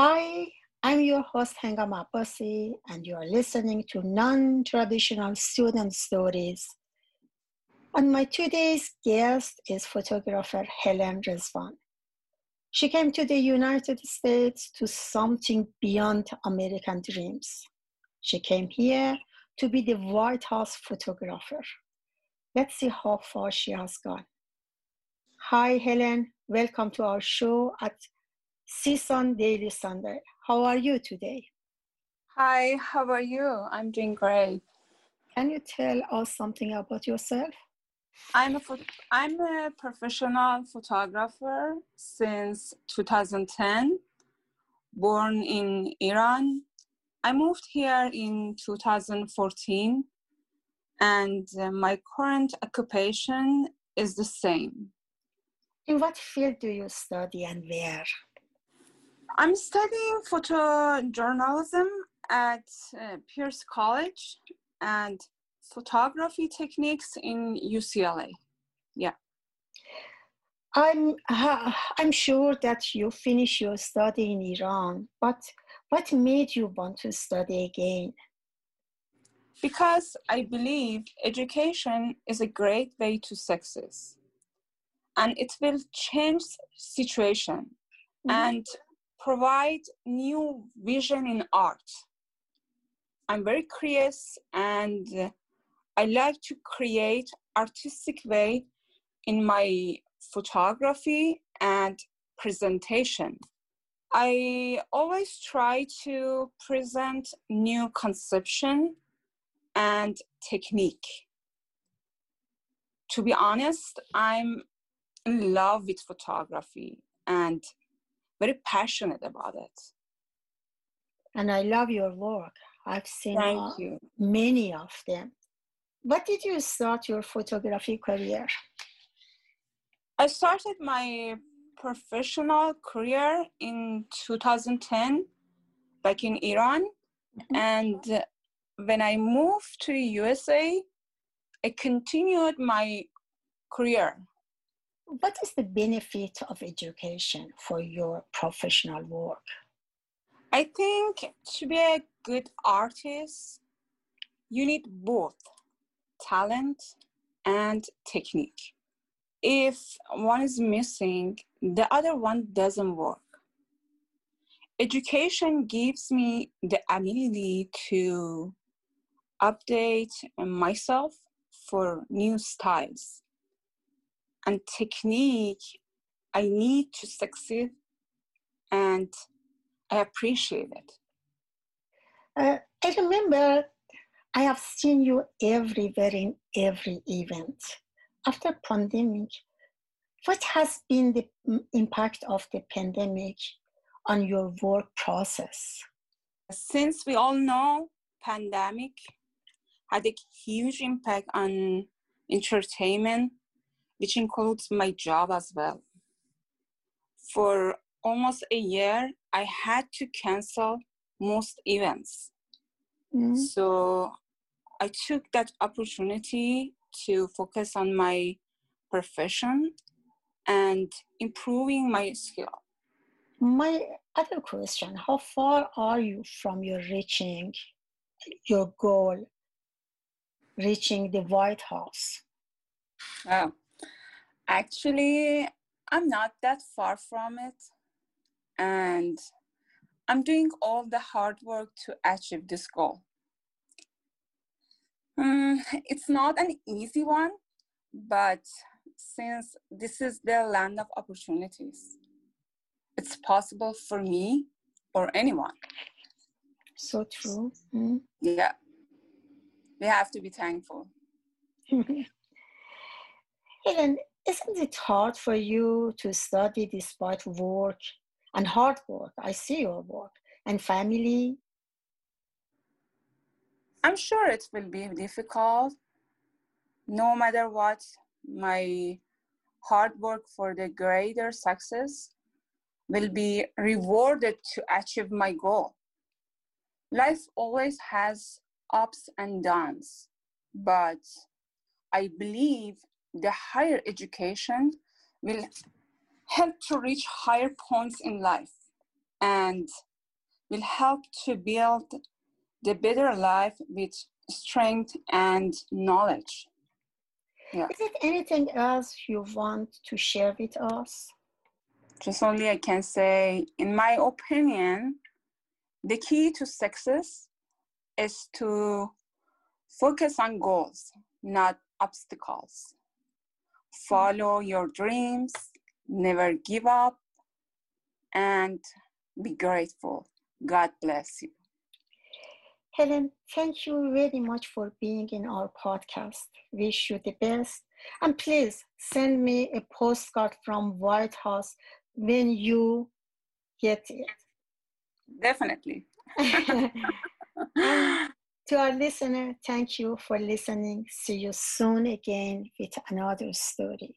Hi, I'm your host Hengame Abassi, and you are listening to non traditional student stories. And my today's guest is photographer Helen Rezvan. She came to the United States to something beyond American dreams. She came here to be the White House photographer. Let's see how far she has gone. Hi, Helen. Welcome to our show at CSUN Daily Sundial. How are you today? Hi, how are you? I'm doing great. Can you tell us something about yourself? I'm a I'm a professional photographer since 2010. Born in Iran, I moved here in 2014, and uh, my current occupation is the same. In what field do you study and where? I'm studying photojournalism at uh, Pierce College and photography techniques in UCLA. Yeah. I'm uh, I'm sure that you finish your study in Iran, but what made you want to study again? Because I believe education is a great way to success, and it will change situation mm-hmm. and provide new vision in art. I'm very curious and I like to create artistic way in my photography and presentation. I always try to present new conception and technique. To be honest, I'm in love with photography and very passionate about it. And I love your work. I've seen you. many of them. What did you start your photography career? I started my professional career in 2010 back in Iran. Mm-hmm. And when I moved to USA, I continued my career what is the benefit of education for your professional work? I think to be a good artist, you need both talent and technique. If one is missing, the other one doesn't work. Education gives me the ability to update myself for new styles and technique I need to succeed and I appreciate it. Uh, I remember I have seen you everywhere in every event. After pandemic, what has been the impact of the pandemic on your work process? Since we all know pandemic had a huge impact on entertainment which includes my job as well. For almost a year, I had to cancel most events. Mm-hmm. So I took that opportunity to focus on my profession and improving my skill. My other question How far are you from your reaching your goal, reaching the White House? Oh, Actually, I'm not that far from it. And I'm doing all the hard work to achieve this goal. Um, it's not an easy one, but since this is the land of opportunities, it's possible for me or anyone. So true. Mm. Yeah. We have to be thankful. Helen, isn't it hard for you to study despite work and hard work? I see your work and family. I'm sure it will be difficult. No matter what, my hard work for the greater success will be rewarded to achieve my goal. Life always has ups and downs, but I believe the higher education will help to reach higher points in life. and will help to build the better life with strength and knowledge. Yeah. Is it anything else you want to share with us? Just only I can say, in my opinion, the key to success is to focus on goals, not obstacles. Follow your dreams, never give up, and be grateful. God bless you. Helen, thank you very much for being in our podcast. Wish you the best. And please send me a postcard from White House when you get it. Definitely. to our listener, thank you for listening. See you soon again with another story.